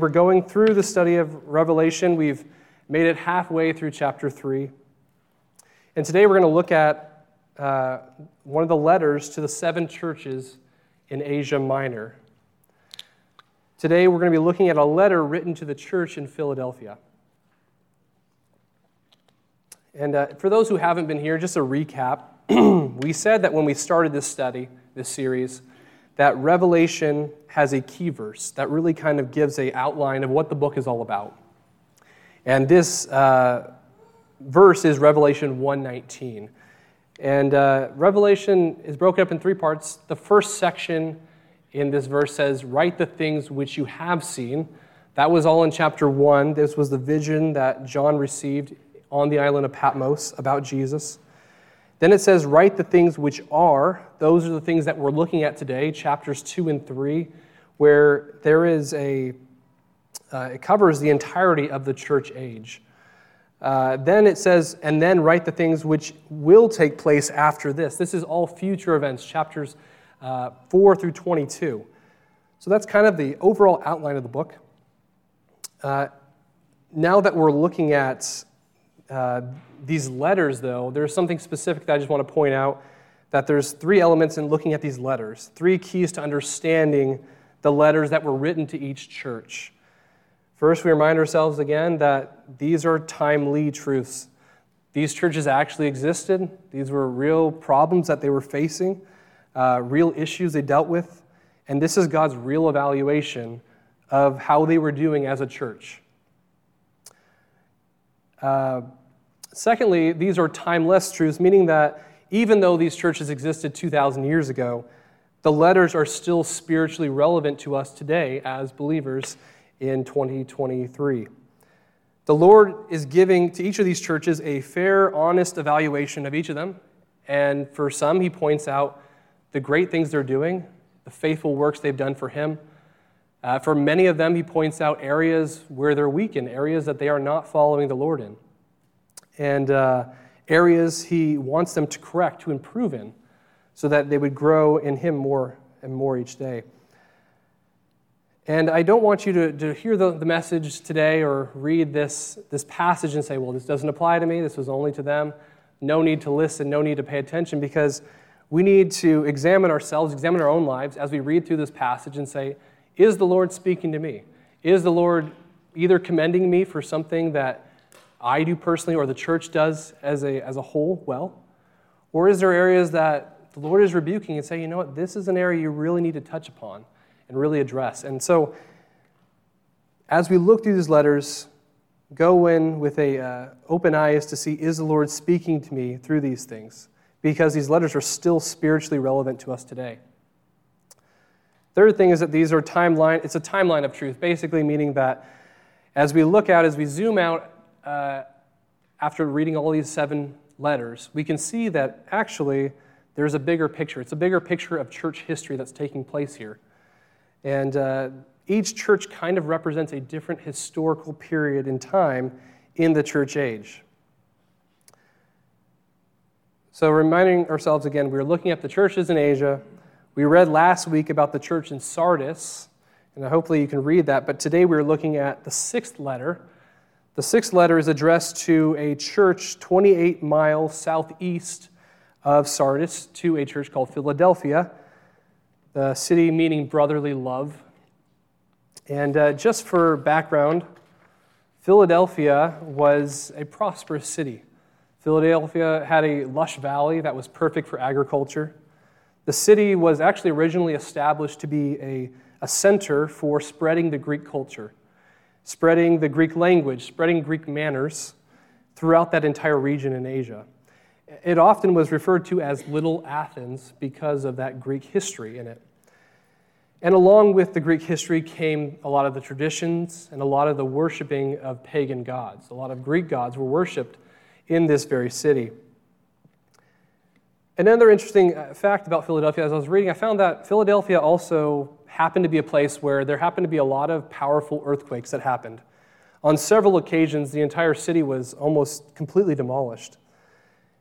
We're going through the study of Revelation. We've made it halfway through chapter 3. And today we're going to look at uh, one of the letters to the seven churches in Asia Minor. Today we're going to be looking at a letter written to the church in Philadelphia. And uh, for those who haven't been here, just a recap. we said that when we started this study, this series, that Revelation has a key verse that really kind of gives a outline of what the book is all about. And this uh, verse is Revelation 119. And uh, Revelation is broken up in three parts. The first section in this verse says, Write the things which you have seen. That was all in chapter 1. This was the vision that John received on the island of Patmos about Jesus. Then it says, Write the things which are. Those are the things that we're looking at today, chapters 2 and 3, where there is a, uh, it covers the entirety of the church age. Uh, then it says, and then write the things which will take place after this. This is all future events, chapters uh, 4 through 22. So that's kind of the overall outline of the book. Uh, now that we're looking at uh, these letters, though, there's something specific that I just want to point out that there's three elements in looking at these letters, three keys to understanding the letters that were written to each church. First, we remind ourselves again that these are timely truths. These churches actually existed, these were real problems that they were facing, uh, real issues they dealt with, and this is God's real evaluation of how they were doing as a church. Uh, Secondly, these are timeless truths, meaning that even though these churches existed 2,000 years ago, the letters are still spiritually relevant to us today as believers in 2023. The Lord is giving to each of these churches a fair, honest evaluation of each of them. And for some, He points out the great things they're doing, the faithful works they've done for Him. Uh, for many of them, He points out areas where they're weak in, areas that they are not following the Lord in and uh, areas he wants them to correct, to improve in, so that they would grow in him more and more each day. And I don't want you to, to hear the, the message today or read this, this passage and say, well, this doesn't apply to me, this was only to them. No need to listen, no need to pay attention, because we need to examine ourselves, examine our own lives as we read through this passage and say, is the Lord speaking to me? Is the Lord either commending me for something that I do personally or the church does as a, as a whole well? Or is there areas that the Lord is rebuking and saying, you know what, this is an area you really need to touch upon and really address? And so, as we look through these letters, go in with a uh, open eyes to see is the Lord speaking to me through these things? Because these letters are still spiritually relevant to us today. Third thing is that these are timeline. It's a timeline of truth, basically meaning that as we look out, as we zoom out uh, after reading all these seven letters, we can see that actually there's a bigger picture. It's a bigger picture of church history that's taking place here. And uh, each church kind of represents a different historical period in time in the church age. So, reminding ourselves again, we are looking at the churches in Asia. We read last week about the church in Sardis, and hopefully you can read that. But today we're looking at the sixth letter, the sixth letter is addressed to a church 28 miles southeast of Sardis, to a church called Philadelphia, the city meaning brotherly love. And uh, just for background, Philadelphia was a prosperous city. Philadelphia had a lush valley that was perfect for agriculture. The city was actually originally established to be a, a center for spreading the Greek culture spreading the Greek language, spreading Greek manners throughout that entire region in Asia. It often was referred to as Little Athens because of that Greek history in it. And along with the Greek history came a lot of the traditions and a lot of the worshiping of pagan gods. A lot of Greek gods were worshiped in this very city. Another interesting uh, fact about Philadelphia, as I was reading, I found that Philadelphia also happened to be a place where there happened to be a lot of powerful earthquakes that happened. On several occasions, the entire city was almost completely demolished.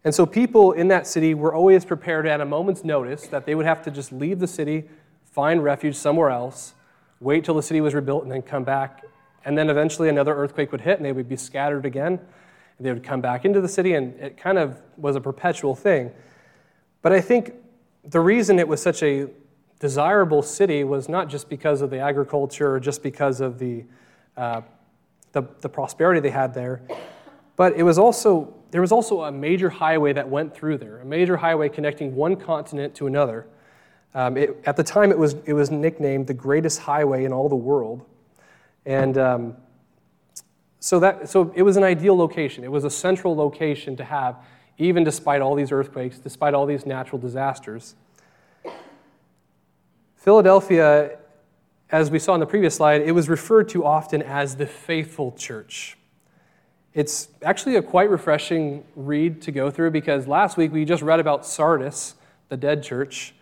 And so people in that city were always prepared at a moment's notice that they would have to just leave the city, find refuge somewhere else, wait till the city was rebuilt, and then come back. And then eventually another earthquake would hit, and they would be scattered again. They would come back into the city, and it kind of was a perpetual thing. But I think the reason it was such a desirable city was not just because of the agriculture or just because of the, uh, the, the prosperity they had there, but it was also, there was also a major highway that went through there, a major highway connecting one continent to another. Um, it, at the time, it was, it was nicknamed the greatest highway in all the world. And um, so, that, so it was an ideal location. It was a central location to have, even despite all these earthquakes, despite all these natural disasters. Philadelphia, as we saw in the previous slide, it was referred to often as the faithful church. It's actually a quite refreshing read to go through because last week we just read about Sardis, the dead church.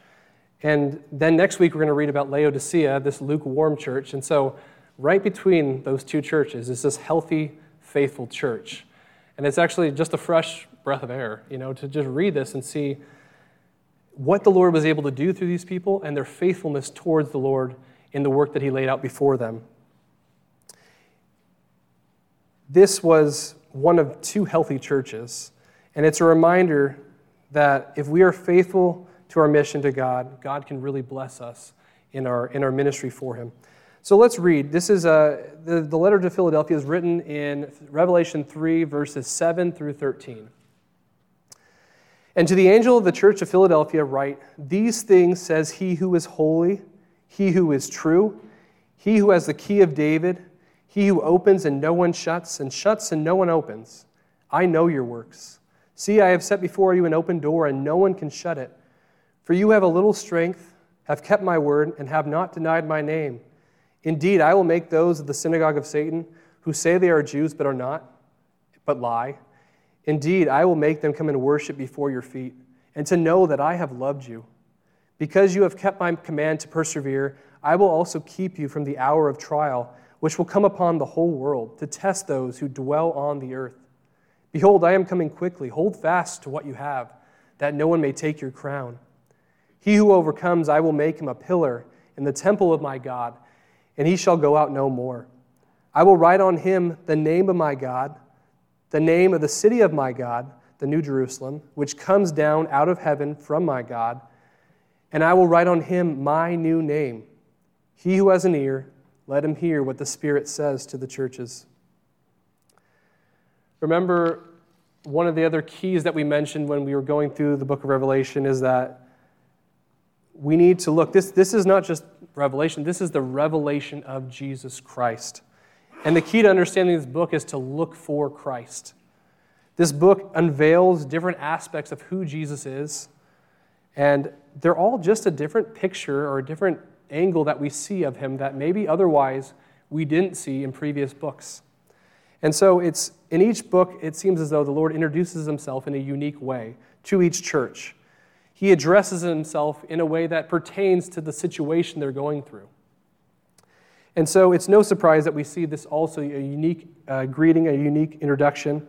And then next week we're going to read about Laodicea, this lukewarm church. And so, right between those two churches is this healthy, faithful church. And it's actually just a fresh breath of air, you know, to just read this and see what the Lord was able to do through these people and their faithfulness towards the Lord in the work that He laid out before them. This was one of two healthy churches, and it's a reminder that if we are faithful to our mission to God, God can really bless us in our, in our ministry for Him. So let's read. This is a, uh, the, the letter to Philadelphia is written in Revelation 3, verses 7 through 13. And to the angel of the church of Philadelphia, write These things says he who is holy, he who is true, he who has the key of David, he who opens and no one shuts, and shuts and no one opens. I know your works. See, I have set before you an open door, and no one can shut it. For you have a little strength, have kept my word, and have not denied my name. Indeed, I will make those of the synagogue of Satan who say they are Jews but are not, but lie Indeed, I will make them come and worship before your feet, and to know that I have loved you. Because you have kept my command to persevere, I will also keep you from the hour of trial, which will come upon the whole world, to test those who dwell on the earth. Behold, I am coming quickly. Hold fast to what you have, that no one may take your crown. He who overcomes, I will make him a pillar in the temple of my God, and he shall go out no more. I will write on him the name of my God the name of the city of my God, the New Jerusalem, which comes down out of heaven from my God, and I will write on him my new name. He who has an ear, let him hear what the Spirit says to the churches. Remember, one of the other keys that we mentioned when we were going through the book of Revelation is that we need to look. This, this is not just revelation, this is the revelation of Jesus Christ. And the key to understanding this book is to look for Christ. This book unveils different aspects of who Jesus is, and they're all just a different picture or a different angle that we see of him that maybe otherwise we didn't see in previous books. And so it's in each book it seems as though the Lord introduces himself in a unique way to each church. He addresses himself in a way that pertains to the situation they're going through. And so it's no surprise that we see this also a unique uh, greeting, a unique introduction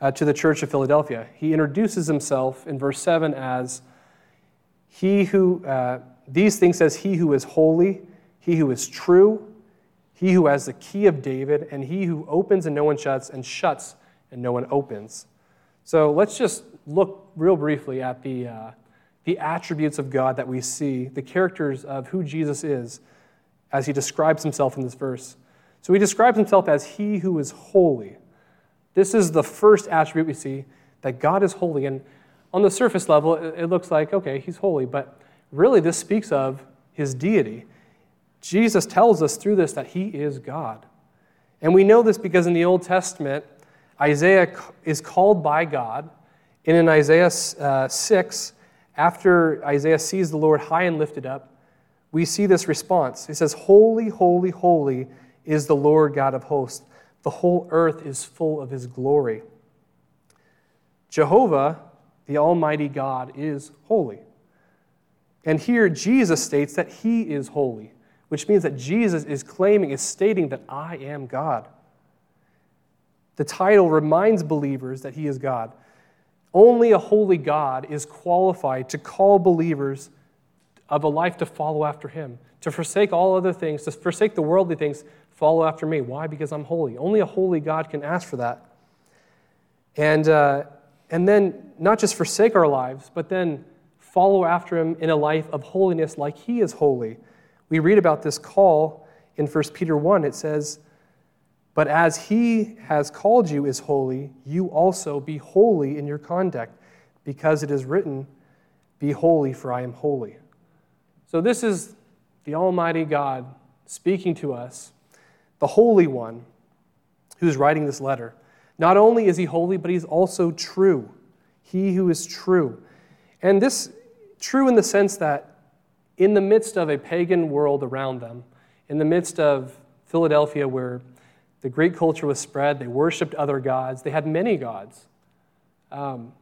uh, to the church of Philadelphia. He introduces himself in verse 7 as he who, uh, these things says, he who is holy, he who is true, he who has the key of David, and he who opens and no one shuts, and shuts and no one opens. So let's just look real briefly at the, uh, the attributes of God that we see, the characters of who Jesus is as he describes himself in this verse. So he describes himself as he who is holy. This is the first attribute we see that God is holy. And on the surface level, it looks like, okay, he's holy, but really this speaks of his deity. Jesus tells us through this that he is God. And we know this because in the Old Testament, Isaiah is called by God. And in Isaiah uh, 6, after Isaiah sees the Lord high and lifted up, we see this response. He says, Holy, holy, holy is the Lord God of hosts. The whole earth is full of his glory. Jehovah, the Almighty God, is holy. And here Jesus states that he is holy, which means that Jesus is claiming, is stating that I am God. The title reminds believers that he is God. Only a holy God is qualified to call believers of a life to follow after Him, to forsake all other things, to forsake the worldly things, follow after me. Why? Because I'm holy. Only a holy God can ask for that. And, uh, and then not just forsake our lives, but then follow after Him in a life of holiness like He is holy. We read about this call in 1 Peter 1. It says, But as He has called you is holy, you also be holy in your conduct, because it is written, Be holy, for I am holy. So, this is the Almighty God speaking to us, the Holy One who's writing this letter. Not only is he holy, but he's also true. He who is true. And this, true in the sense that in the midst of a pagan world around them, in the midst of Philadelphia, where the Greek culture was spread, they worshiped other gods, they had many gods. Um,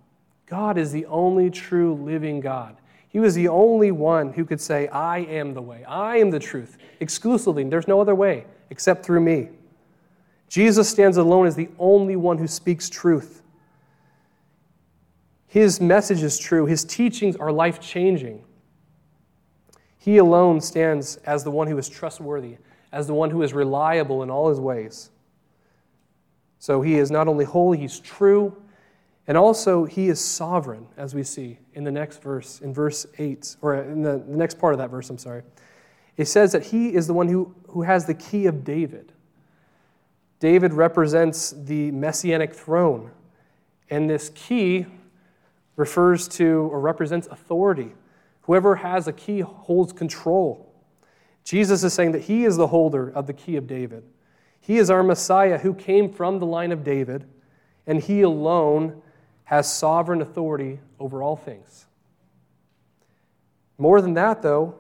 God is the only true living God. He was the only one who could say, I am the way, I am the truth, exclusively. There's no other way except through me. Jesus stands alone as the only one who speaks truth. His message is true, his teachings are life changing. He alone stands as the one who is trustworthy, as the one who is reliable in all his ways. So he is not only holy, he's true, and also, he is sovereign, as we see in the next verse, in verse 8, or in the, the next part of that verse, I'm sorry. It says that he is the one who, who has the key of David. David represents the messianic throne, and this key refers to or represents authority. Whoever has a key holds control. Jesus is saying that he is the holder of the key of David. He is our Messiah who came from the line of David, and he alone has sovereign authority over all things. More than that, though,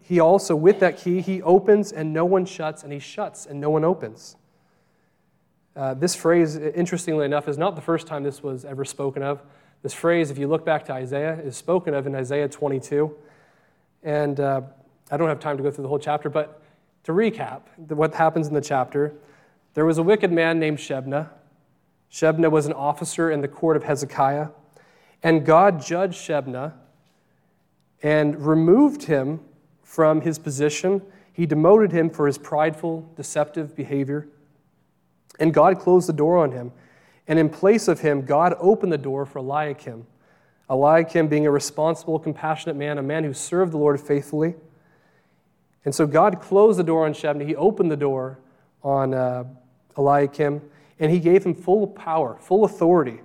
he also, with that key, he opens and no one shuts, and he shuts and no one opens. Uh, this phrase, interestingly enough, is not the first time this was ever spoken of. This phrase, if you look back to Isaiah, is spoken of in Isaiah 22. And uh, I don't have time to go through the whole chapter, but to recap what happens in the chapter, there was a wicked man named Shebna Shebna was an officer in the court of Hezekiah, and God judged Shebna and removed him from his position. He demoted him for his prideful, deceptive behavior. And God closed the door on him. And in place of him, God opened the door for Eliakim. Eliakim being a responsible, compassionate man, a man who served the Lord faithfully. And so God closed the door on Shebna. He opened the door on uh, Eliakim and he gave him full power, full authority.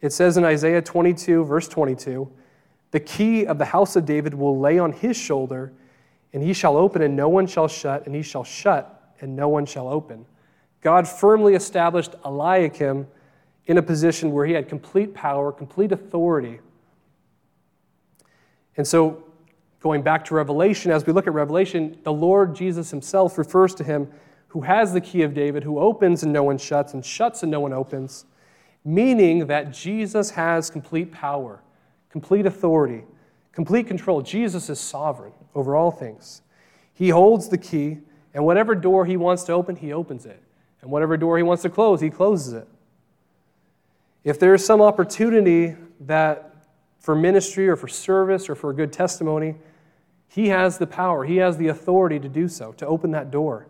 It says in Isaiah 22, verse 22, the key of the house of David will lay on his shoulder, and he shall open, and no one shall shut, and he shall shut, and no one shall open. God firmly established Eliakim in a position where he had complete power, complete authority. And so, going back to Revelation, as we look at Revelation, the Lord Jesus himself refers to him who has the key of David, who opens and no one shuts, and shuts and no one opens, meaning that Jesus has complete power, complete authority, complete control. Jesus is sovereign over all things. He holds the key, and whatever door he wants to open, he opens it. And whatever door he wants to close, he closes it. If there is some opportunity that for ministry or for service or for a good testimony, he has the power, he has the authority to do so, to open that door.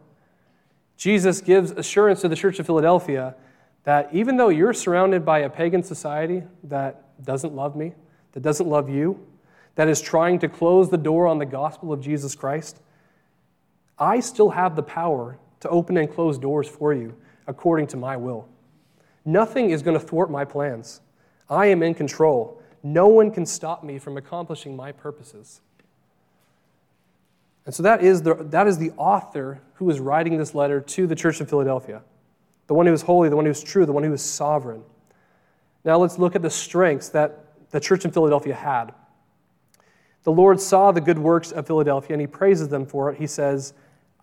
Jesus gives assurance to the church of Philadelphia that even though you're surrounded by a pagan society that doesn't love me, that doesn't love you, that is trying to close the door on the gospel of Jesus Christ, I still have the power to open and close doors for you according to my will. Nothing is going to thwart my plans. I am in control. No one can stop me from accomplishing my purposes. And so that is, the, that is the author who is writing this letter to the church of Philadelphia the one who is holy, the one who is true, the one who is sovereign. Now let's look at the strengths that the church in Philadelphia had. The Lord saw the good works of Philadelphia and he praises them for it. He says,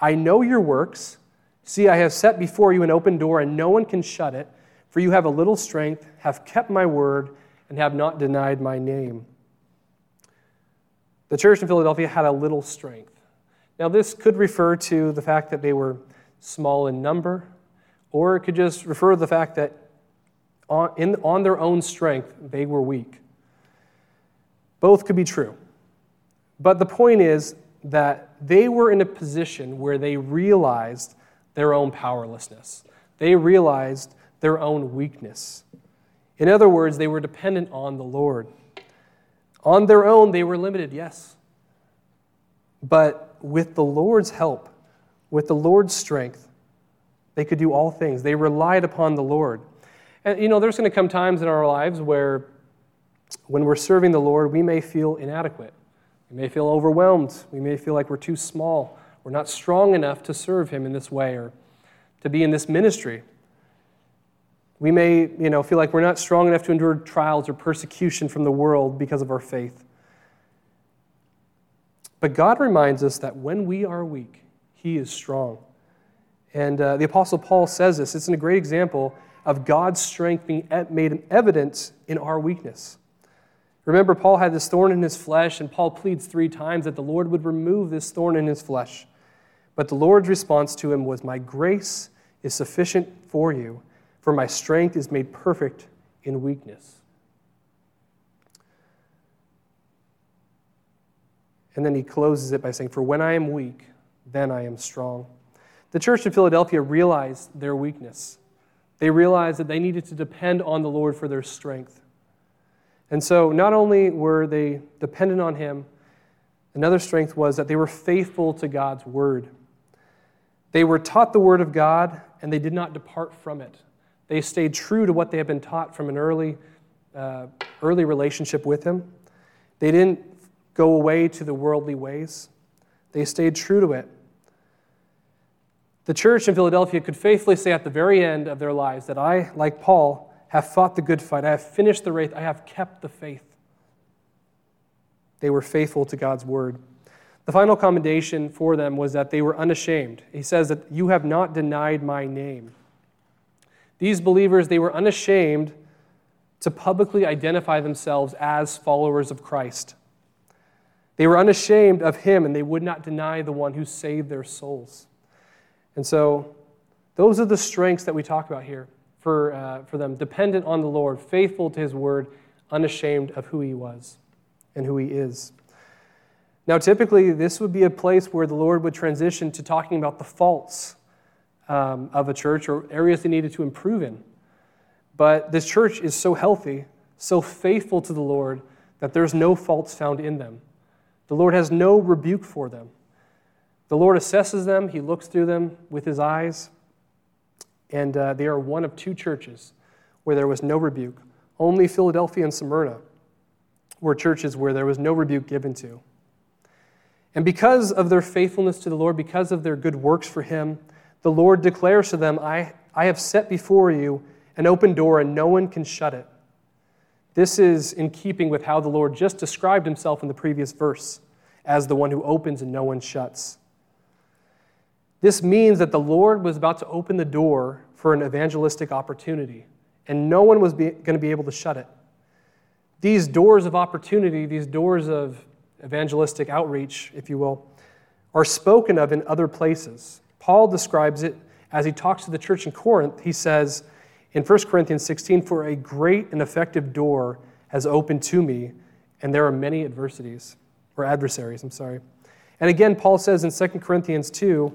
I know your works. See, I have set before you an open door, and no one can shut it, for you have a little strength, have kept my word, and have not denied my name. The church in Philadelphia had a little strength. Now, this could refer to the fact that they were small in number, or it could just refer to the fact that on, in, on their own strength, they were weak. Both could be true. But the point is that they were in a position where they realized their own powerlessness. They realized their own weakness. In other words, they were dependent on the Lord. On their own, they were limited, yes. But with the Lord's help, with the Lord's strength, they could do all things. They relied upon the Lord. And you know, there's going to come times in our lives where, when we're serving the Lord, we may feel inadequate. We may feel overwhelmed. We may feel like we're too small. We're not strong enough to serve Him in this way or to be in this ministry. We may you know, feel like we're not strong enough to endure trials or persecution from the world because of our faith. But God reminds us that when we are weak, He is strong. And uh, the Apostle Paul says this. It's a great example of God's strength being made evident in our weakness. Remember, Paul had this thorn in his flesh, and Paul pleads three times that the Lord would remove this thorn in his flesh. But the Lord's response to him was, My grace is sufficient for you, for my strength is made perfect in weakness. And then he closes it by saying, For when I am weak, then I am strong. The church in Philadelphia realized their weakness. They realized that they needed to depend on the Lord for their strength. And so, not only were they dependent on Him, another strength was that they were faithful to God's word. They were taught the word of God and they did not depart from it. They stayed true to what they had been taught from an early, uh, early relationship with Him. They didn't go away to the worldly ways, they stayed true to it. The church in Philadelphia could faithfully say at the very end of their lives that I, like Paul, have fought the good fight. I have finished the race. I have kept the faith. They were faithful to God's word. The final commendation for them was that they were unashamed. He says that you have not denied my name. These believers, they were unashamed to publicly identify themselves as followers of Christ. They were unashamed of him and they would not deny the one who saved their souls. And so, those are the strengths that we talk about here for, uh, for them, dependent on the Lord, faithful to his word, unashamed of who he was and who he is. Now, typically, this would be a place where the Lord would transition to talking about the faults um, of a church or areas they needed to improve in. But this church is so healthy, so faithful to the Lord, that there's no faults found in them. The Lord has no rebuke for them. The Lord assesses them, He looks through them with His eyes, and uh, they are one of two churches where there was no rebuke. Only Philadelphia and Smyrna were churches where there was no rebuke given to. And because of their faithfulness to the Lord, because of their good works for Him, the Lord declares to them, I, I have set before you an open door and no one can shut it. This is in keeping with how the Lord just described Himself in the previous verse as the one who opens and no one shuts. This means that the Lord was about to open the door for an evangelistic opportunity, and no one was going to be able to shut it. These doors of opportunity, these doors of evangelistic outreach, if you will, are spoken of in other places. Paul describes it as he talks to the church in Corinth. He says in 1 Corinthians 16, For a great and effective door has opened to me, and there are many adversities, or adversaries, I'm sorry. And again, Paul says in 2 Corinthians 2,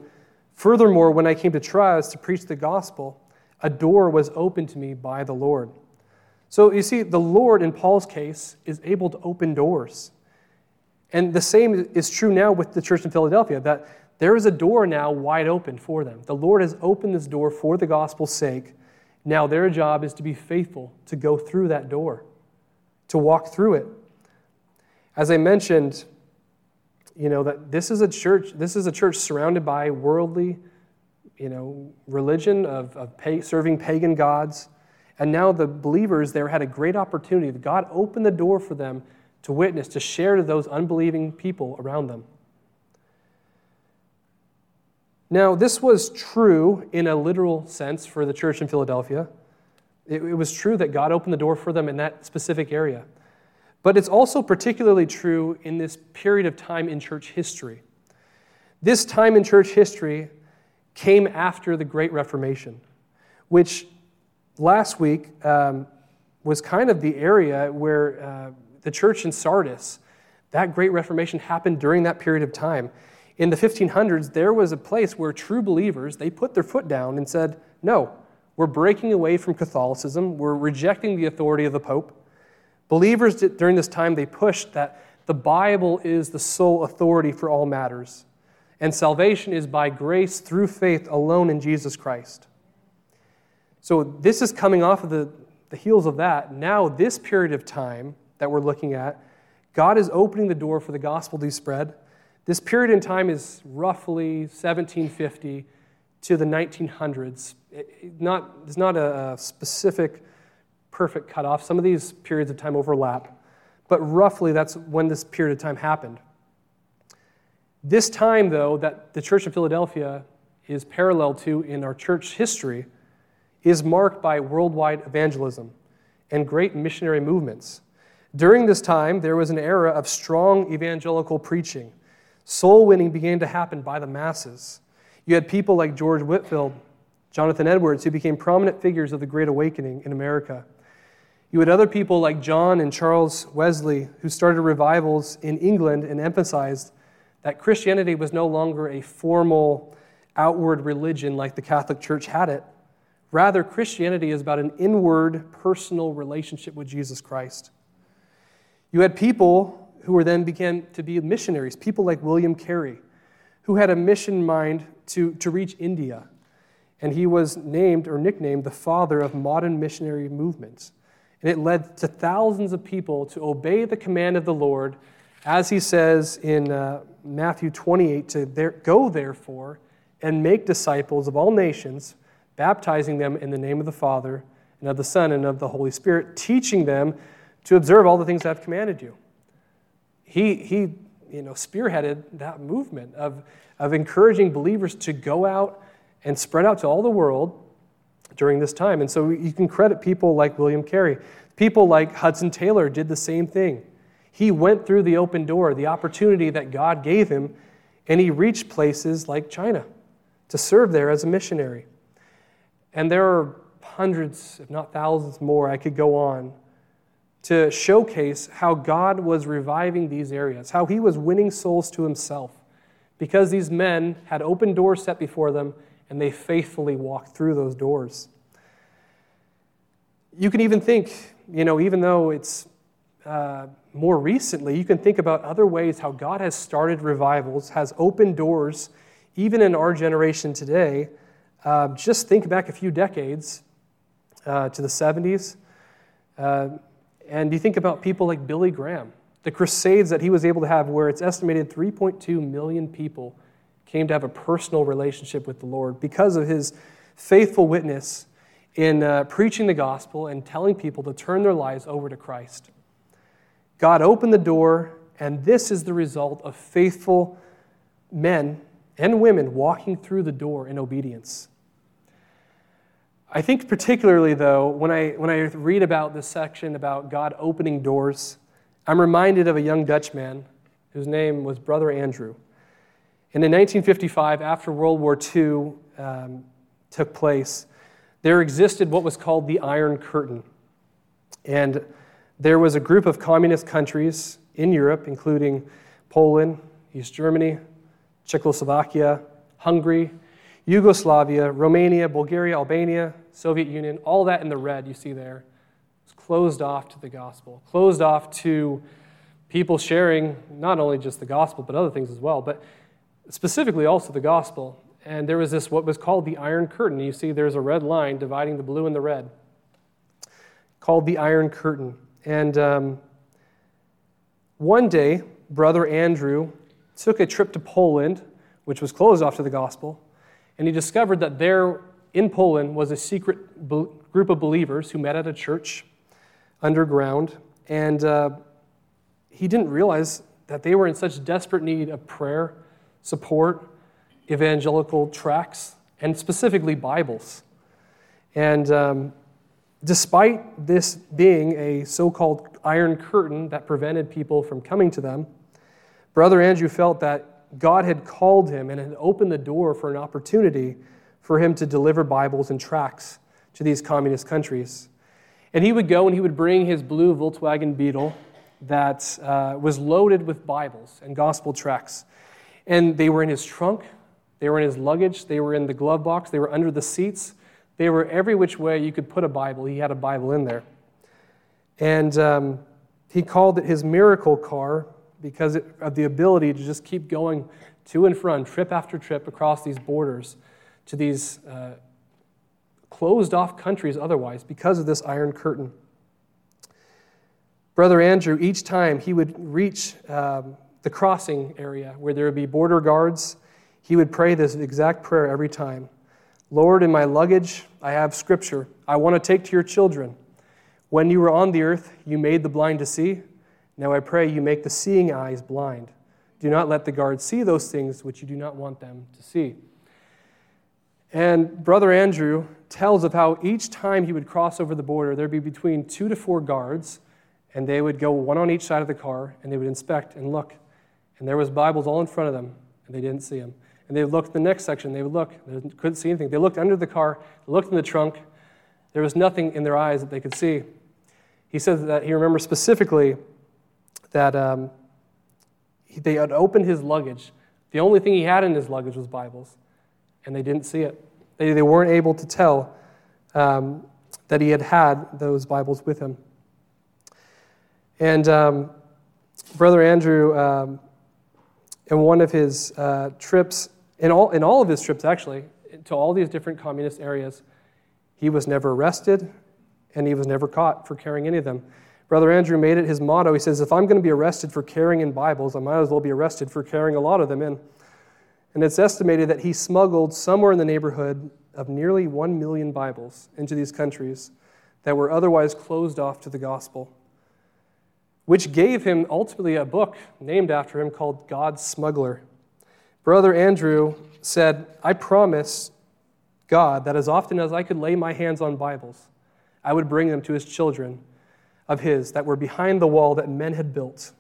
Furthermore, when I came to Troas to preach the gospel, a door was opened to me by the Lord. So you see, the Lord, in Paul's case, is able to open doors. And the same is true now with the church in Philadelphia, that there is a door now wide open for them. The Lord has opened this door for the gospel's sake. Now their job is to be faithful to go through that door, to walk through it. As I mentioned, you know, that this is a church, this is a church surrounded by worldly, you know, religion of, of pay, serving pagan gods. And now the believers there had a great opportunity. God opened the door for them to witness, to share to those unbelieving people around them. Now, this was true in a literal sense for the church in Philadelphia. It, it was true that God opened the door for them in that specific area. But it's also particularly true in this period of time in church history. This time in church history came after the Great Reformation, which last week um, was kind of the area where uh, the church in Sardis, That Great Reformation happened during that period of time. In the 1500s, there was a place where true believers, they put their foot down and said, no, we're breaking away from Catholicism. We're rejecting the authority of the Pope. Believers during this time, they pushed that the Bible is the sole authority for all matters, and salvation is by grace through faith alone in Jesus Christ. So, this is coming off of the, the heels of that. Now, this period of time that we're looking at, God is opening the door for the gospel to spread. This period in time is roughly 1750 to the 1900s. It, not, it's not a, a specific, perfect cutoff. Some of these periods of time overlap but roughly that's when this period of time happened. This time, though, that the Church of Philadelphia is parallel to in our church history is marked by worldwide evangelism and great missionary movements. During this time, there was an era of strong evangelical preaching. Soul winning began to happen by the masses. You had people like George Whitefield, Jonathan Edwards, who became prominent figures of the Great Awakening in America. You had other people like John and Charles Wesley who started revivals in England and emphasized that Christianity was no longer a formal, outward religion like the Catholic Church had it. Rather, Christianity is about an inward, personal relationship with Jesus Christ. You had people who were then began to be missionaries, people like William Carey, who had a mission mind to, to reach India. And he was named or nicknamed the father of modern missionary movements. And it led to thousands of people to obey the command of the Lord, as he says in uh, Matthew 28 to there, go therefore and make disciples of all nations, baptizing them in the name of the Father and of the Son and of the Holy Spirit, teaching them to observe all the things I've commanded you. He, he you know, spearheaded that movement of, of encouraging believers to go out and spread out to all the world during this time. And so you can credit people like William Carey. People like Hudson Taylor did the same thing. He went through the open door, the opportunity that God gave him, and he reached places like China to serve there as a missionary. And there are hundreds, if not thousands more, I could go on to showcase how God was reviving these areas, how he was winning souls to himself, because these men had open doors set before them and they faithfully walked through those doors. You can even think, you know, even though it's uh, more recently, you can think about other ways how God has started revivals, has opened doors, even in our generation today. Uh, just think back a few decades uh, to the 70s. And you think about people like Billy Graham, the crusades that he was able to have, where it's estimated 3.2 million people came to have a personal relationship with the Lord because of his faithful witness in uh, preaching the gospel and telling people to turn their lives over to Christ. God opened the door, and this is the result of faithful men and women walking through the door in obedience. I think, particularly, though, when I, when I read about this section about God opening doors, I'm reminded of a young Dutchman whose name was Brother Andrew. And in 1955, after World War II um, took place, there existed what was called the Iron Curtain. And there was a group of communist countries in Europe, including Poland, East Germany, Czechoslovakia, Hungary, Yugoslavia, Romania, Bulgaria, Albania, Soviet Union, all that in the red you see there. was closed off to the gospel, closed off to people sharing not only just the gospel, but other things as well. But specifically also the gospel. And there was this, what was called the Iron Curtain. You see, there's a red line dividing the blue and the red, called the Iron Curtain. And um, one day, Brother Andrew took a trip to Poland, which was closed off to the gospel, and he discovered that there in Poland was a secret be- group of believers who met at a church underground. And uh, he didn't realize that they were in such desperate need of prayer support evangelical tracts and specifically Bibles. And um, despite this being a so called iron curtain that prevented people from coming to them, Brother Andrew felt that God had called him and had opened the door for an opportunity for him to deliver Bibles and tracts to these communist countries. And he would go and he would bring his blue Volkswagen Beetle that uh, was loaded with Bibles and gospel tracts. And they were in his trunk, they were in his luggage, they were in the glove box, they were under the seats. They were every which way you could put a Bible. He had a Bible in there. And um, he called it his miracle car because of the ability to just keep going to and from, trip after trip, across these borders to these uh, closed off countries otherwise because of this iron curtain. Brother Andrew, each time he would reach um, the crossing area where there would be border guards, he would pray this exact prayer every time Lord, in my luggage, I have scripture I want to take to your children. When you were on the earth, you made the blind to see. Now I pray you make the seeing eyes blind. Do not let the guards see those things which you do not want them to see. And Brother Andrew tells of how each time he would cross over the border, there'd be between two to four guards and they would go one on each side of the car, and they would inspect and look. And there was Bibles all in front of them, and they didn't see them. And they would look the next section, they would look, they couldn't see anything. They looked under the car, looked in the trunk. There was nothing in their eyes that they could see. He says that he remembers specifically that um, they had opened his luggage. The only thing he had in his luggage was Bibles, and they didn't see it. They, they weren't able to tell um, that he had had those Bibles with him. And um, Brother Andrew, um, in one of his uh, trips, in all, in all of his trips actually, to all these different communist areas, he was never arrested and he was never caught for carrying any of them. Brother Andrew made it his motto. He says, If I'm going to be arrested for carrying in Bibles, I might as well be arrested for carrying a lot of them in. And it's estimated that he smuggled somewhere in the neighborhood of nearly 1 million Bibles into these countries that were otherwise closed off to the gospel which gave him ultimately a book named after him called God's Smuggler. Brother Andrew said, I promise God that as often as I could lay my hands on Bibles, I would bring them to his children of his that were behind the wall that men had built,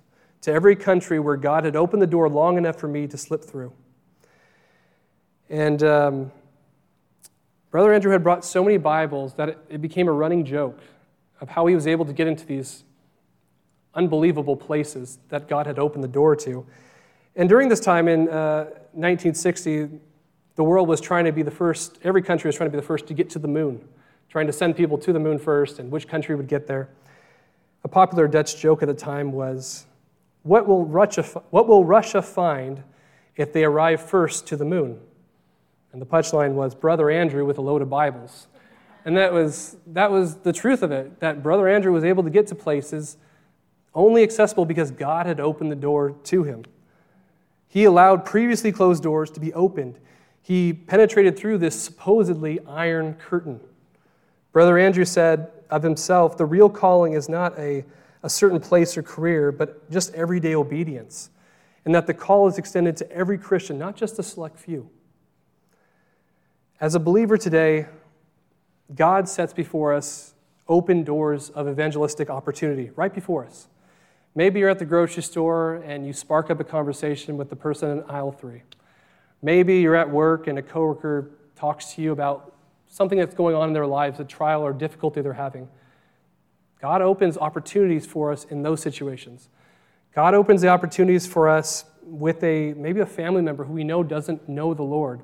to every country where God had opened the door long enough for me to slip through. And um, Brother Andrew had brought so many Bibles that it, it became a running joke of how he was able to get into these unbelievable places that God had opened the door to. And during this time in uh, 1960, the world was trying to be the first, every country was trying to be the first to get to the moon, trying to send people to the moon first, and which country would get there. A popular Dutch joke at the time was, What will Russia, what will Russia find if they arrive first to the moon? And the punchline was, Brother Andrew with a load of Bibles. And that was, that was the truth of it, that Brother Andrew was able to get to places only accessible because God had opened the door to him. He allowed previously closed doors to be opened. He penetrated through this supposedly iron curtain. Brother Andrew said of himself the real calling is not a, a certain place or career, but just everyday obedience. And that the call is extended to every Christian, not just a select few. As a believer today, God sets before us open doors of evangelistic opportunity right before us. Maybe you're at the grocery store and you spark up a conversation with the person in aisle three. Maybe you're at work and a coworker talks to you about something that's going on in their lives, a trial or difficulty they're having. God opens opportunities for us in those situations. God opens the opportunities for us with a maybe a family member who we know doesn't know the Lord.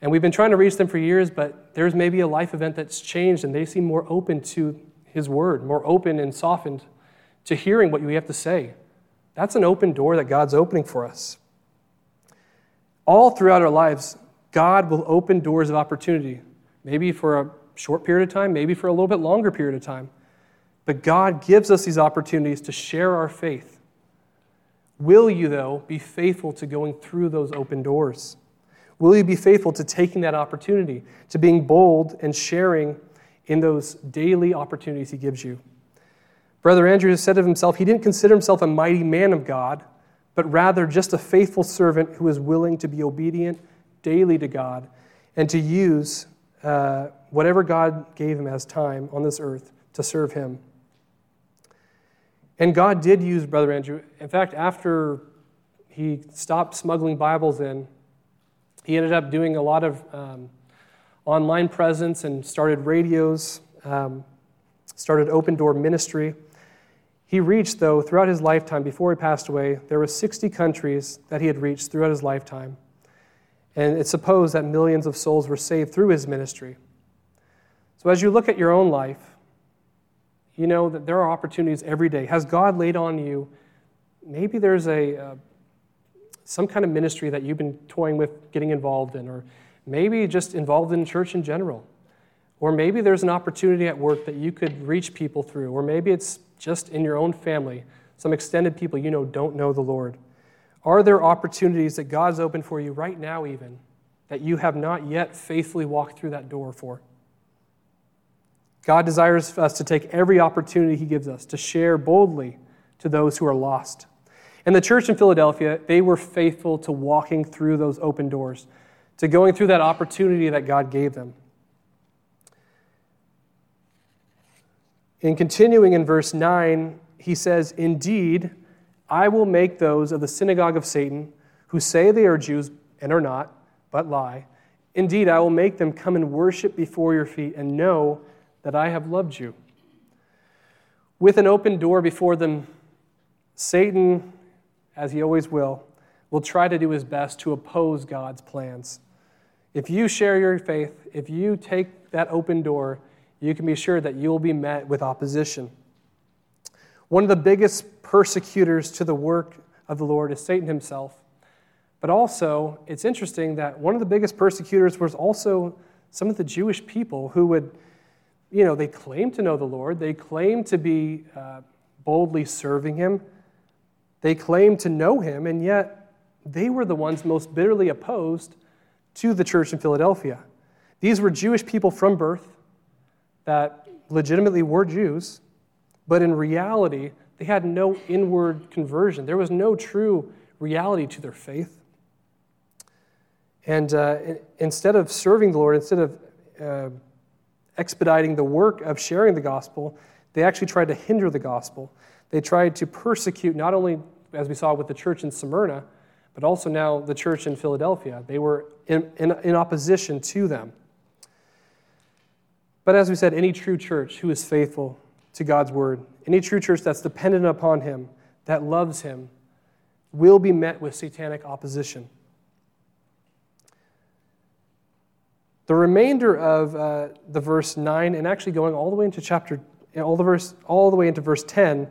And we've been trying to reach them for years, but there's maybe a life event that's changed and they seem more open to his word, more open and softened to hearing what you have to say. That's an open door that God's opening for us. All throughout our lives, God will open doors of opportunity, maybe for a short period of time, maybe for a little bit longer period of time. But God gives us these opportunities to share our faith. Will you, though, be faithful to going through those open doors? Will you be faithful to taking that opportunity, to being bold and sharing in those daily opportunities He gives you? Brother Andrew said of himself, he didn't consider himself a mighty man of God, but rather just a faithful servant who was willing to be obedient daily to God and to use uh, whatever God gave him as time on this earth to serve him. And God did use Brother Andrew. In fact, after he stopped smuggling Bibles in, he ended up doing a lot of um, online presence and started radios, um, started open door ministry. He reached, though, throughout his lifetime, before he passed away, there were 60 countries that he had reached throughout his lifetime. And it's supposed that millions of souls were saved through his ministry. So as you look at your own life, you know that there are opportunities every day. Has God laid on you? Maybe there's a uh, some kind of ministry that you've been toying with getting involved in, or maybe just involved in church in general. Or maybe there's an opportunity at work that you could reach people through, or maybe it's just in your own family, some extended people you know don't know the Lord. Are there opportunities that God's opened for you right now, even, that you have not yet faithfully walked through that door for? God desires us to take every opportunity He gives us to share boldly to those who are lost. And the church in Philadelphia, they were faithful to walking through those open doors, to going through that opportunity that God gave them. In continuing in verse 9, he says, Indeed, I will make those of the synagogue of Satan who say they are Jews and are not, but lie. Indeed, I will make them come and worship before your feet and know that I have loved you. With an open door before them, Satan, as he always will, will try to do his best to oppose God's plans. If you share your faith, if you take that open door, you can be sure that you will be met with opposition. One of the biggest persecutors to the work of the Lord is Satan himself. But also, it's interesting that one of the biggest persecutors was also some of the Jewish people who would, you know, they claimed to know the Lord, they claimed to be uh, boldly serving him, they claimed to know him, and yet they were the ones most bitterly opposed to the church in Philadelphia. These were Jewish people from birth that legitimately were Jews, but in reality, they had no inward conversion. There was no true reality to their faith. And uh, instead of serving the Lord, instead of uh, expediting the work of sharing the gospel, they actually tried to hinder the gospel. They tried to persecute not only, as we saw with the church in Smyrna, but also now the church in Philadelphia. They were in, in, in opposition to them. But as we said, any true church who is faithful to God's word, any true church that's dependent upon Him, that loves Him, will be met with satanic opposition. The remainder of uh, the verse 9, and actually going all the way into chapter, all the, verse, all the way into verse 10,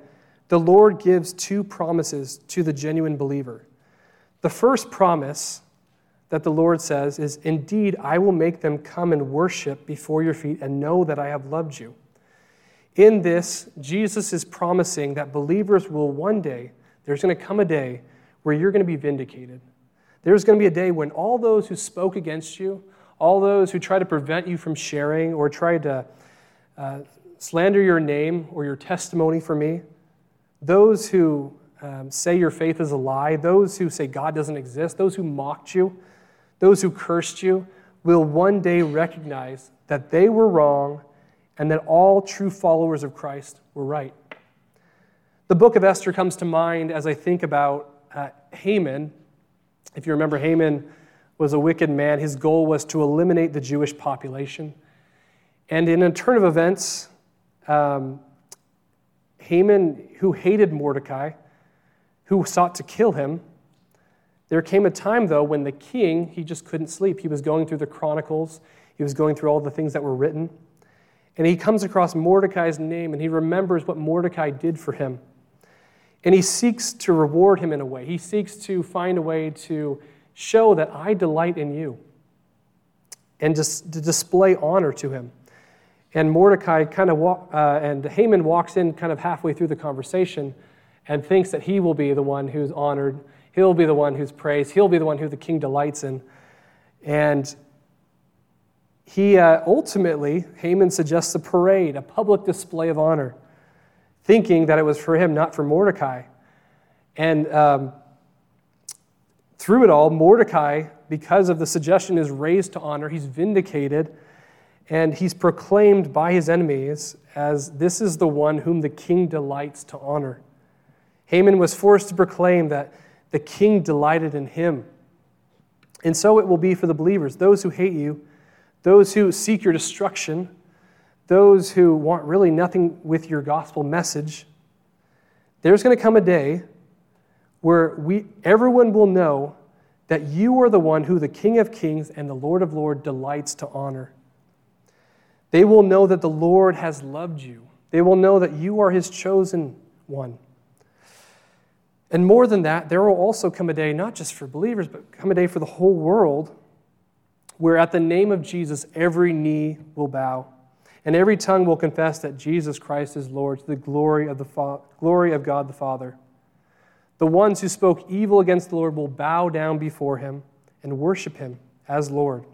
the Lord gives two promises to the genuine believer. The first promise that the Lord says is, Indeed, I will make them come and worship before your feet and know that I have loved you. In this, Jesus is promising that believers will one day, there's going to come a day where you're going to be vindicated. There's going to be a day when all those who spoke against you, all those who tried to prevent you from sharing or tried to uh, slander your name or your testimony for me, those who um, say your faith is a lie, those who say God doesn't exist, those who mocked you, those who cursed you will one day recognize that they were wrong and that all true followers of Christ were right. The book of Esther comes to mind as I think about uh, Haman. If you remember, Haman was a wicked man. His goal was to eliminate the Jewish population. And in a turn of events, um, Haman, who hated Mordecai, who sought to kill him, there came a time, though, when the king, he just couldn't sleep. He was going through the chronicles, he was going through all the things that were written. And he comes across Mordecai's name and he remembers what Mordecai did for him. And he seeks to reward him in a way. He seeks to find a way to show that I delight in you and just to display honor to him. And Mordecai kind of walk, uh, and Haman walks in kind of halfway through the conversation and thinks that he will be the one who's honored He'll be the one who's praised. He'll be the one who the king delights in. And he uh, ultimately, Haman suggests a parade, a public display of honor, thinking that it was for him, not for Mordecai. And um, through it all, Mordecai, because of the suggestion, is raised to honor. He's vindicated, and he's proclaimed by his enemies as this is the one whom the king delights to honor. Haman was forced to proclaim that the king delighted in him. And so it will be for the believers those who hate you, those who seek your destruction, those who want really nothing with your gospel message. there's going to come a day where we, everyone will know that you are the one who the King of Kings and the Lord of Lords delights to honor. They will know that the Lord has loved you. They will know that you are his chosen one. And more than that, there will also come a day, not just for believers, but come a day for the whole world, where at the name of Jesus, every knee will bow and every tongue will confess that Jesus Christ is Lord to the glory of, the Fa- glory of God the Father. The ones who spoke evil against the Lord will bow down before him and worship him as Lord.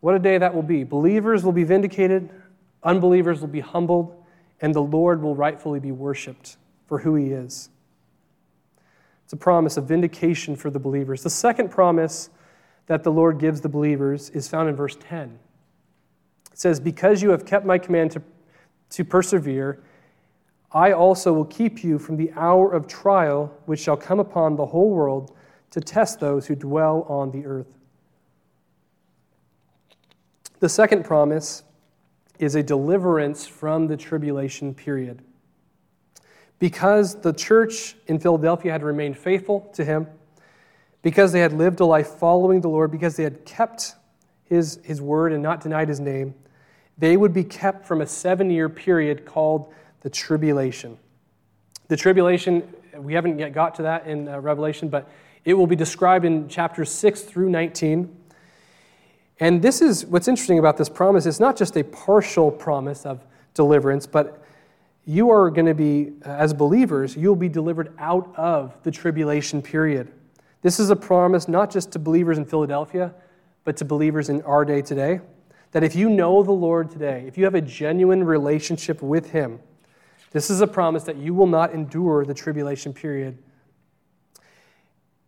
What a day that will be. Believers will be vindicated, unbelievers will be humbled, and the Lord will rightfully be worshiped for who he is. It's a promise of vindication for the believers. The second promise that the Lord gives the believers is found in verse 10. It says, Because you have kept my command to, to persevere, I also will keep you from the hour of trial which shall come upon the whole world to test those who dwell on the earth. The second promise is a deliverance from the tribulation period. Because the church in Philadelphia had remained faithful to him, because they had lived a life following the Lord, because they had kept his, his word and not denied his name, they would be kept from a seven year period called the tribulation. The tribulation, we haven't yet got to that in uh, Revelation, but it will be described in chapters 6 through 19. And this is what's interesting about this promise. It's not just a partial promise of deliverance, but you are going to be, as believers, you'll be delivered out of the tribulation period. This is a promise not just to believers in Philadelphia, but to believers in our day today. That if you know the Lord today, if you have a genuine relationship with Him, this is a promise that you will not endure the tribulation period.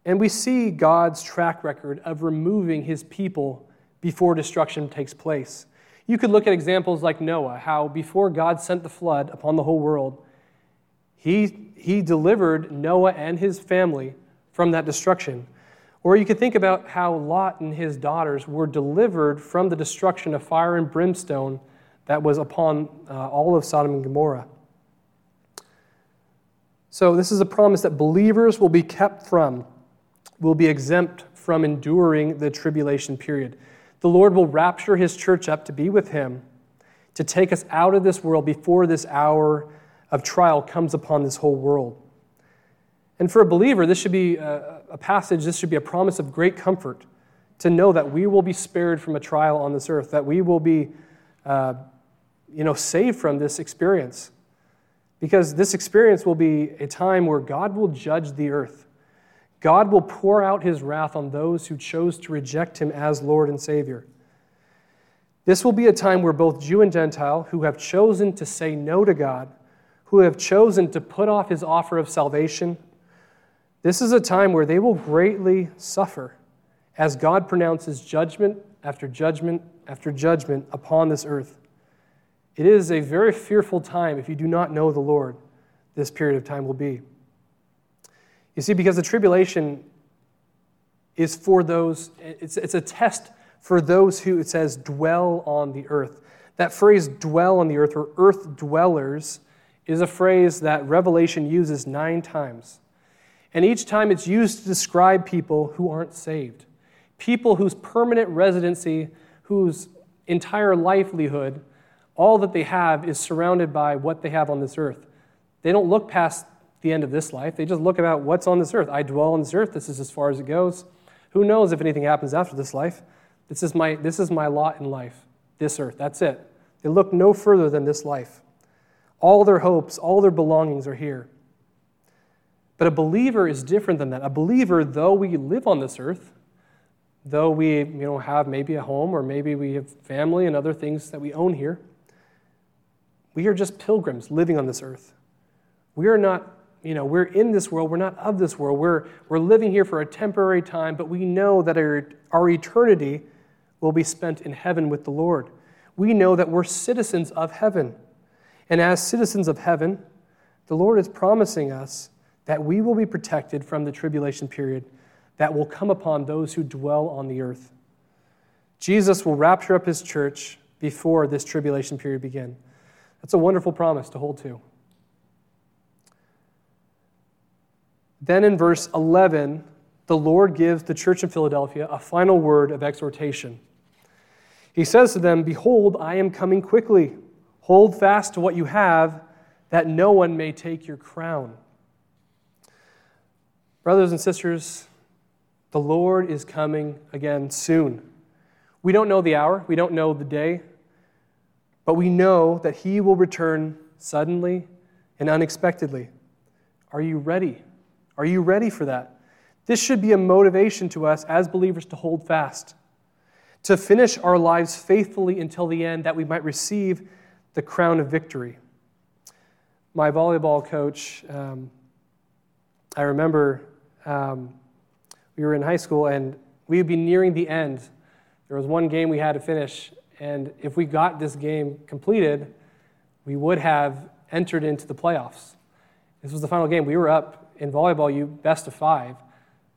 And we see God's track record of removing his people before destruction takes place. You could look at examples like Noah, how before God sent the flood upon the whole world, he, he delivered Noah and his family from that destruction. Or you could think about how Lot and his daughters were delivered from the destruction of fire and brimstone that was upon uh, all of Sodom and Gomorrah. So, this is a promise that believers will be kept from, will be exempt from enduring the tribulation period. The Lord will rapture his church up to be with him, to take us out of this world before this hour of trial comes upon this whole world. And for a believer, this should be a, a passage, this should be a promise of great comfort to know that we will be spared from a trial on this earth, that we will be uh, you know, saved from this experience. Because this experience will be a time where God will judge the earth. God will pour out his wrath on those who chose to reject him as Lord and Savior. This will be a time where both Jew and Gentile who have chosen to say no to God, who have chosen to put off his offer of salvation, this is a time where they will greatly suffer as God pronounces judgment after judgment after judgment upon this earth. It is a very fearful time if you do not know the Lord, this period of time will be. You see, because the tribulation is for those, it's, it's a test for those who, it says, dwell on the earth. That phrase, dwell on the earth, or earth dwellers, is a phrase that Revelation uses nine times. And each time it's used to describe people who aren't saved, people whose permanent residency, whose entire livelihood all that they have is surrounded by what they have on this earth. They don't look past the end of this life. They just look about what's on this earth. I dwell on this earth. This is as far as it goes. Who knows if anything happens after this life? This is my, this is my lot in life, this earth. That's it. They look no further than this life. All their hopes, all their belongings are here. But a believer is different than that. A believer, though we live on this earth, though we you know, have maybe a home or maybe we have family and other things that we own here, we are just pilgrims living on this earth. We are not, you know, we're in this world, we're not of this world. We're, we're living here for a temporary time, but we know that our, our eternity will be spent in heaven with the Lord. We know that we're citizens of heaven. And as citizens of heaven, the Lord is promising us that we will be protected from the tribulation period that will come upon those who dwell on the earth. Jesus will rapture up his church before this tribulation period begins. That's a wonderful promise to hold to. Then in verse 11, the Lord gives the church in Philadelphia a final word of exhortation. He says to them, Behold, I am coming quickly. Hold fast to what you have, that no one may take your crown. Brothers and sisters, the Lord is coming again soon. We don't know the hour, we don't know the day, but we know that He will return suddenly and unexpectedly. Are you ready? Are you ready for that? This should be a motivation to us as believers to hold fast, to finish our lives faithfully until the end, that we might receive the crown of victory. My volleyball coach, um, I remember um, we were in high school and we would be nearing the end. There was one game we had to finish, and if we got this game completed, we would have entered into the playoffs. This was the final game. We were up in volleyball, you best of five.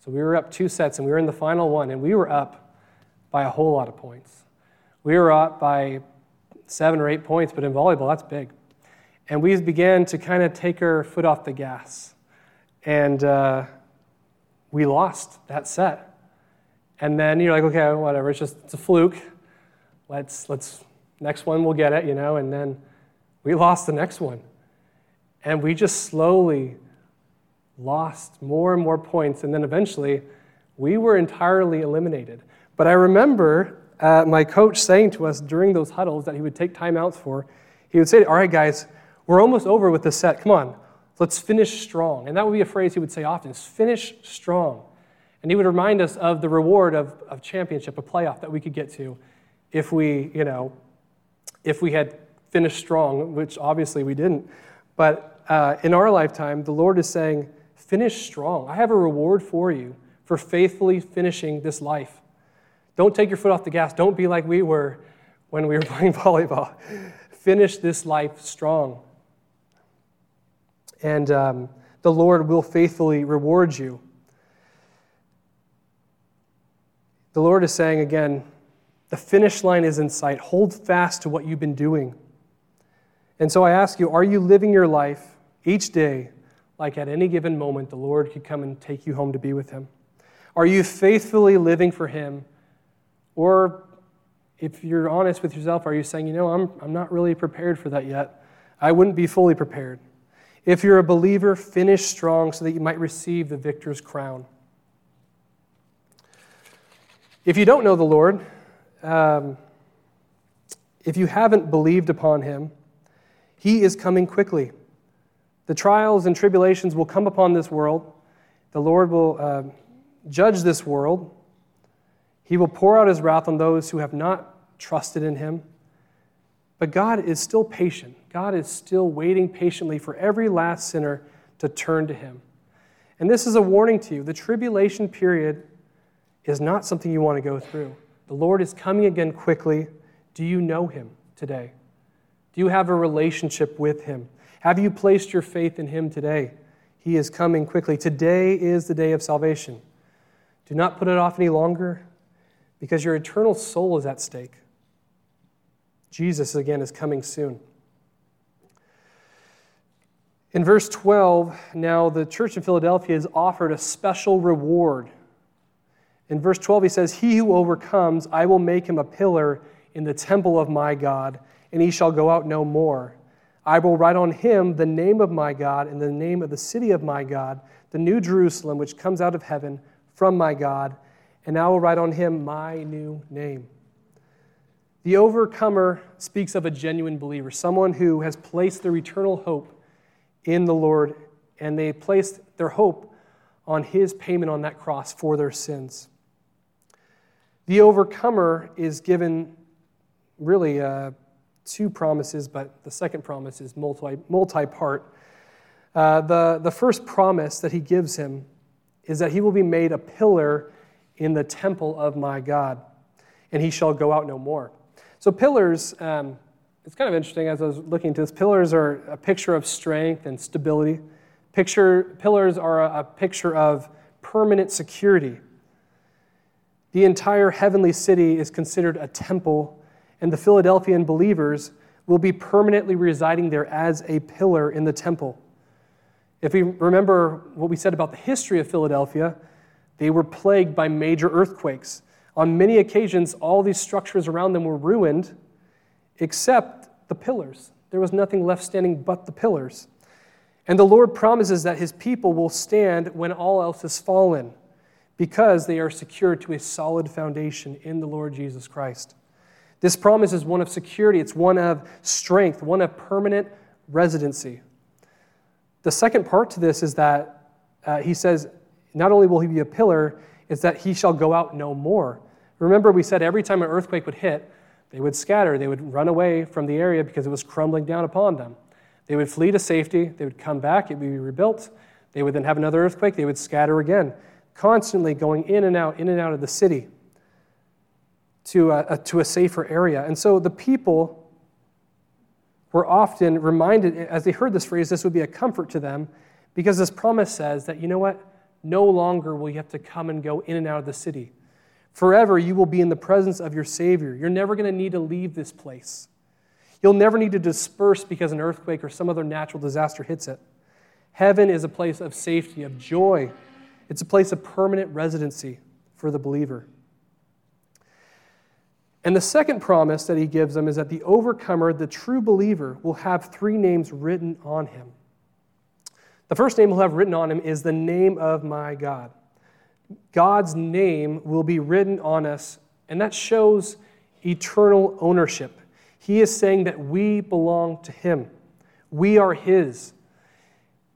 So we were up two sets, and we were in the final one, and we were up by a whole lot of points. We were up by seven or eight points, but in volleyball, that's big. And we began to kind of take our foot off the gas. And uh, we lost that set. And then you're like, okay, whatever, it's just it's a fluke. Let's, let's, next one we'll get it, you know, and then we lost the next one. And we just slowly lost more and more points, and then eventually we were entirely eliminated. But I remember uh, my coach saying to us during those huddles that he would take timeouts for, he would say, All right, guys, we're almost over with this set. Come on, let's finish strong. And that would be a phrase he would say often is finish strong. And he would remind us of the reward of, of championship, a playoff that we could get to if we, you know, if we had finished strong, which obviously we didn't. But uh, in our lifetime, the Lord is saying, Finish strong. I have a reward for you for faithfully finishing this life. Don't take your foot off the gas. Don't be like we were when we were playing volleyball. Finish this life strong. And um, the Lord will faithfully reward you. The Lord is saying again, the finish line is in sight. Hold fast to what you've been doing. And so I ask you, are you living your life each day like at any given moment the Lord could come and take you home to be with Him? Are you faithfully living for Him? Or if you're honest with yourself, are you saying, you know, I'm, I'm not really prepared for that yet? I wouldn't be fully prepared. If you're a believer, finish strong so that you might receive the victor's crown. If you don't know the Lord, um, if you haven't believed upon him, he is coming quickly. The trials and tribulations will come upon this world. The Lord will uh, judge this world. He will pour out his wrath on those who have not trusted in him. But God is still patient. God is still waiting patiently for every last sinner to turn to him. And this is a warning to you. The tribulation period is not something you want to go through. The Lord is coming again quickly. Do you know him today? Do you have a relationship with him? Have you placed your faith in him today? He is coming quickly. Today is the day of salvation. Do not put it off any longer because your eternal soul is at stake. Jesus, again, is coming soon. In verse 12, now the church in Philadelphia is offered a special reward. In verse 12, he says, He who overcomes, I will make him a pillar in the temple of my God, and he shall go out no more. I will write on him the name of my God and the name of the city of my God, the new Jerusalem, which comes out of heaven from my God, and I will write on him my new name. The overcomer speaks of a genuine believer, someone who has placed their eternal hope in the Lord, and they placed their hope on his payment on that cross for their sins. The overcomer is given really. Uh, two promises, but the second promise is multi, multi-part. Uh, the, the first promise that he gives him is that he will be made a pillar in the temple of my God, and he shall go out no more. So pillars, um, it's kind of interesting as I was looking into this. Pillars are a picture of strength and stability. Picture, pillars are a, a picture of permanent security. The entire heavenly city is considered a temple and the Philadelphian believers will be permanently residing there as a pillar in the temple. If we remember what we said about the history of Philadelphia, they were plagued by major earthquakes. On many occasions, all these structures around them were ruined except the pillars. There was nothing left standing but the pillars. And the Lord promises that his people will stand when all else has fallen because they are secured to a solid foundation in the Lord Jesus Christ. This promise is one of security, it's one of strength, one of permanent residency. The second part to this is that uh, he says, not only will he be a pillar, it's that he shall go out no more. Remember, we said every time an earthquake would hit, they would scatter, they would run away from the area because it was crumbling down upon them. They would flee to safety, they would come back, it would be rebuilt. They would then have another earthquake, they would scatter again, constantly going in and out, in and out of the city to a, a to a safer area. And so the people were often reminded, as they heard this phrase, this would be a comfort to them because this promise says that, you know what? No longer will you have to come and go in and out of the city. Forever, you will be in the presence of your Savior. You're never going to need to leave this place. You'll never need to disperse because an earthquake or some other natural disaster hits it. Heaven is a place of safety, of joy. It's a place of permanent residency for the believer. And the second promise that he gives them is that the overcomer, the true believer, will have three names written on him. The first name he'll have written on him is the name of my God. God's name will be written on us, and that shows eternal ownership. He is saying that we belong to Him, we are His.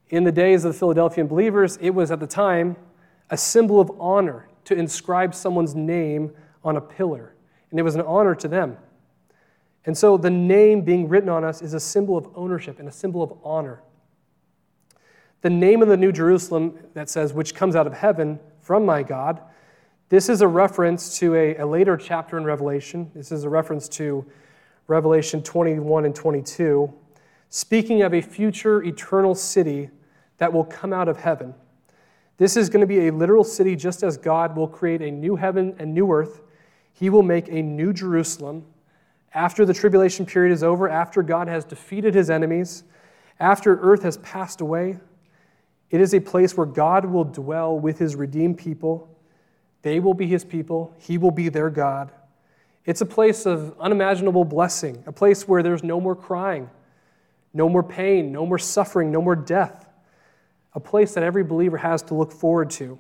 In the days of the Philadelphian believers, it was at the time a symbol of honor to inscribe someone's name on a pillar, and it was an honor to them. And so the name being written on us is a symbol of ownership and a symbol of honor. The name of the New Jerusalem that says, which comes out of heaven from my God, this is a reference to a, a later chapter in Revelation. This is a reference to Revelation 21 and 22, speaking of a future eternal city that will come out of heaven. This is going to be a literal city, just as God will create a new heaven and new earth. He will make a new Jerusalem after the tribulation period is over, after God has defeated his enemies, after earth has passed away. It is a place where God will dwell with his redeemed people. They will be his people, he will be their God. It's a place of unimaginable blessing, a place where there's no more crying, no more pain, no more suffering, no more death, a place that every believer has to look forward to.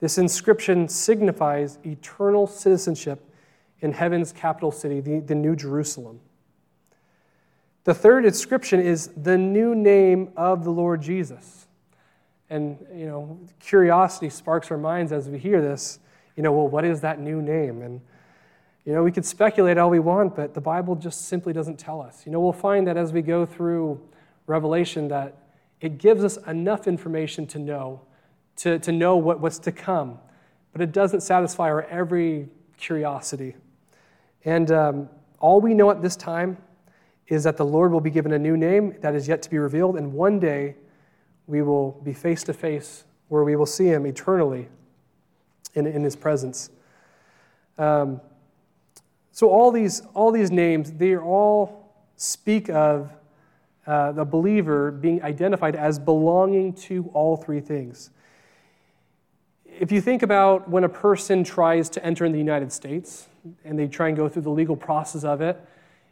This inscription signifies eternal citizenship in heaven's capital city, the, the New Jerusalem. The third inscription is the new name of the Lord Jesus. And, you know, curiosity sparks our minds as we hear this. You know, well, what is that new name? And you know, we could speculate all we want, but the Bible just simply doesn't tell us. You know, we'll find that as we go through Revelation that it gives us enough information to know, to, to know what, what's to come, but it doesn't satisfy our every curiosity. And um, all we know at this time is that the Lord will be given a new name that is yet to be revealed, and one day we will be face to face where we will see Him eternally in, in His presence. Um, so all these, all these names, they all speak of uh, the believer being identified as belonging to all three things. If you think about when a person tries to enter in the United States and they try and go through the legal process of it,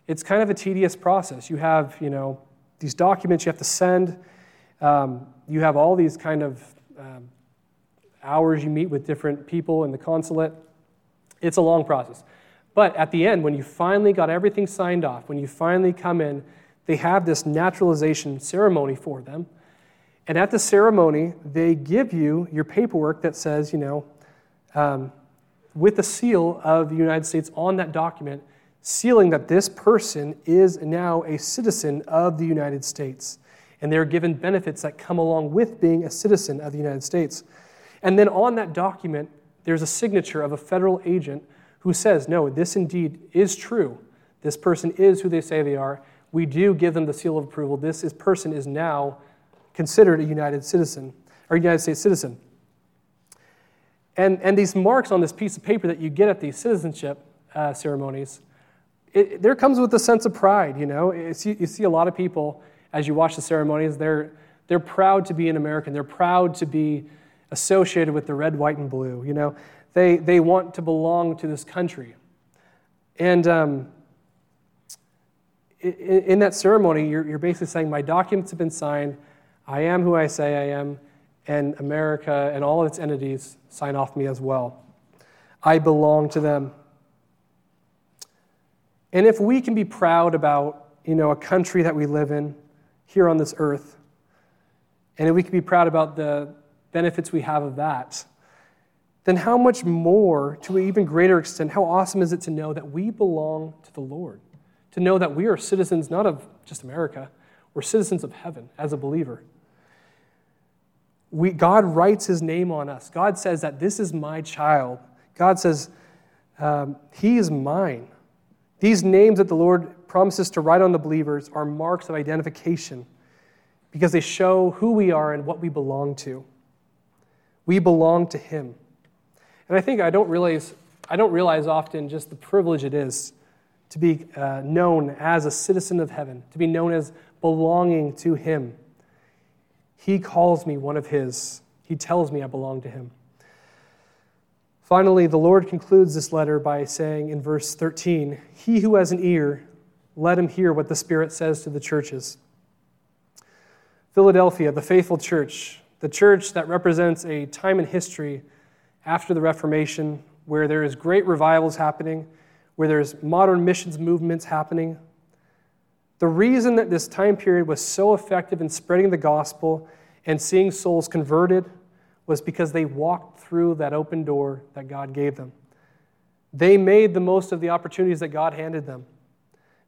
it's kind of a tedious process. You have, you know, these documents you have to send. Um, you have all these kind of um, hours you meet with different people in the consulate. It's a long process. But at the end, when you finally got everything signed off, when you finally come in, they have this naturalization ceremony for them. And at the ceremony, they give you your paperwork that says, you know, um, with the seal of the United States on that document, sealing that this person is now a citizen of the United States. And they're given benefits that come along with being a citizen of the United States. And then on that document, there's a signature of a federal agent who says, no, this indeed is true. This person is who they say they are. We do give them the seal of approval. This is, person is now considered a United citizen or United States citizen. And, and these marks on this piece of paper that you get at these citizenship uh, ceremonies, it, there comes with a sense of pride, you know. you see a lot of people, as you watch the ceremonies, they're, they're proud to be an American. They're proud to be associated with the red, white, and blue. You know, they, they want to belong to this country. And um, in, in, that ceremony, you're, you're basically saying, My documents have been signed. I am who I say I am. And America and all of its entities sign off me as well. I belong to them. And if we can be proud about, you know, a country that we live in here on this earth, and if we can be proud about the benefits we have of that, then how much more, to an even greater extent, how awesome is it to know that we belong to the Lord? To know that we are citizens not of just America, we're citizens of heaven as a believer. We, God writes his name on us. God says that this is my child. God says, um, He is mine. These names that the Lord promises to write on the believers are marks of identification because they show who we are and what we belong to. We belong to Him. And I think I don't realize, I don't realize often just the privilege it is to be uh, known as a citizen of heaven, to be known as belonging to Him. He calls me one of His, He tells me I belong to Him. Finally, the Lord concludes this letter by saying in verse 13, He who has an ear, let him hear what the Spirit says to the churches. Philadelphia, the faithful church, the church that represents a time in history after the Reformation where there is great revivals happening, where there's modern missions movements happening. The reason that this time period was so effective in spreading the gospel and seeing souls converted was because they walked through that open door that God gave them. They made the most of the opportunities that God handed them.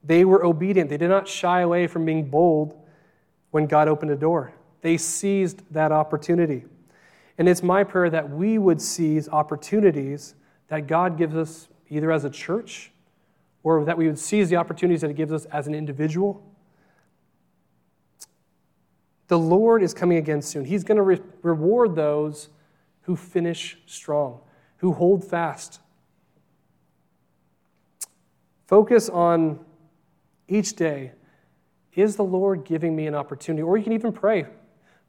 They were obedient. They did not shy away from being bold when God opened a door. They seized that opportunity. And it's my prayer that we would seize opportunities that God gives us either as a church or that we would seize the opportunities that He gives us as an individual. The Lord is coming again soon. He's going to re- reward those who finish strong, who hold fast. Focus on each day is the Lord giving me an opportunity? Or you can even pray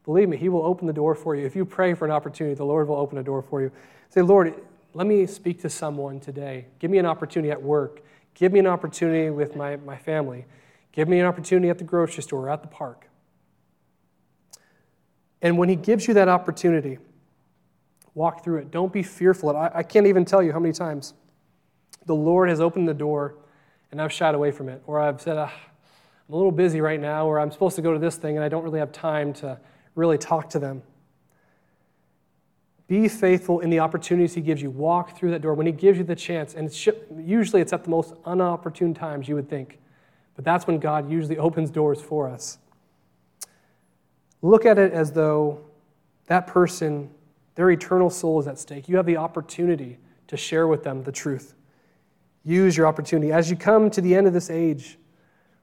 Believe me, He will open the door for you. If you pray for an opportunity, the Lord will open a door for you. Say, Lord, let me speak to someone today. Give me an opportunity at work. Give me an opportunity with my, my family. Give me an opportunity at the grocery store or at the park. And when He gives you that opportunity, walk through it. Don't be fearful. I, I can't even tell you how many times the Lord has opened the door and I've shied away from it, or I've said, ah, I'm a little busy right now, or I'm supposed to go to this thing and I don't really have time to really talk to them. Be faithful in the opportunities He gives you. Walk through that door when He gives you the chance. And it's, usually it's at the most unopportune times, you would think. But that's when God usually opens doors for us. Look at it as though that person, their eternal soul is at stake. You have the opportunity to share with them the truth. Use your opportunity. As you come to the end of this age,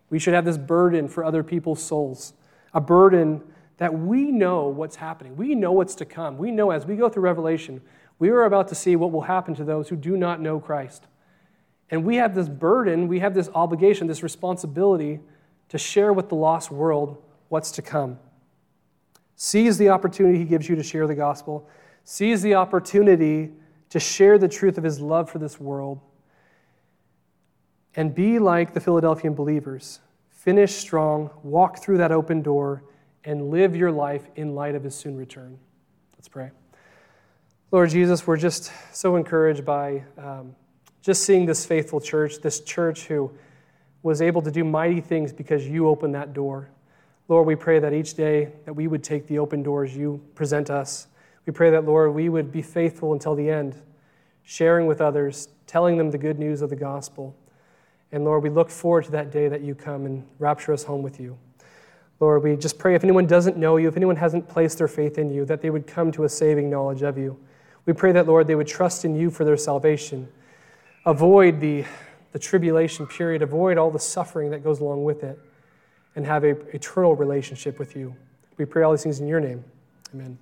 we should have this burden for other people's souls, a burden that we know what's happening. We know what's to come. We know as we go through Revelation, we are about to see what will happen to those who do not know Christ. And we have this burden, we have this obligation, this responsibility to share with the lost world what's to come. Seize the opportunity he gives you to share the gospel. Seize the opportunity to share the truth of his love for this world. And be like the Philadelphian believers. Finish strong, walk through that open door and live your life in light of his soon return. Let's pray. Lord Jesus, we're just so encouraged by um, just seeing this faithful church, this church who was able to do mighty things because you opened that door. Lord, we pray that each day that we would take the open doors you present us. We pray that, Lord, we would be faithful until the end, sharing with others, telling them the good news of the gospel. And Lord, we look forward to that day that you come and rapture us home with you. Lord, we just pray if anyone doesn't know you, if anyone hasn't placed their faith in you, that they would come to a saving knowledge of you. We pray that, Lord, they would trust in you for their salvation. Avoid the, the tribulation period, avoid all the suffering that goes along with it, and have a eternal relationship with you. We pray all these things in your name. Amen.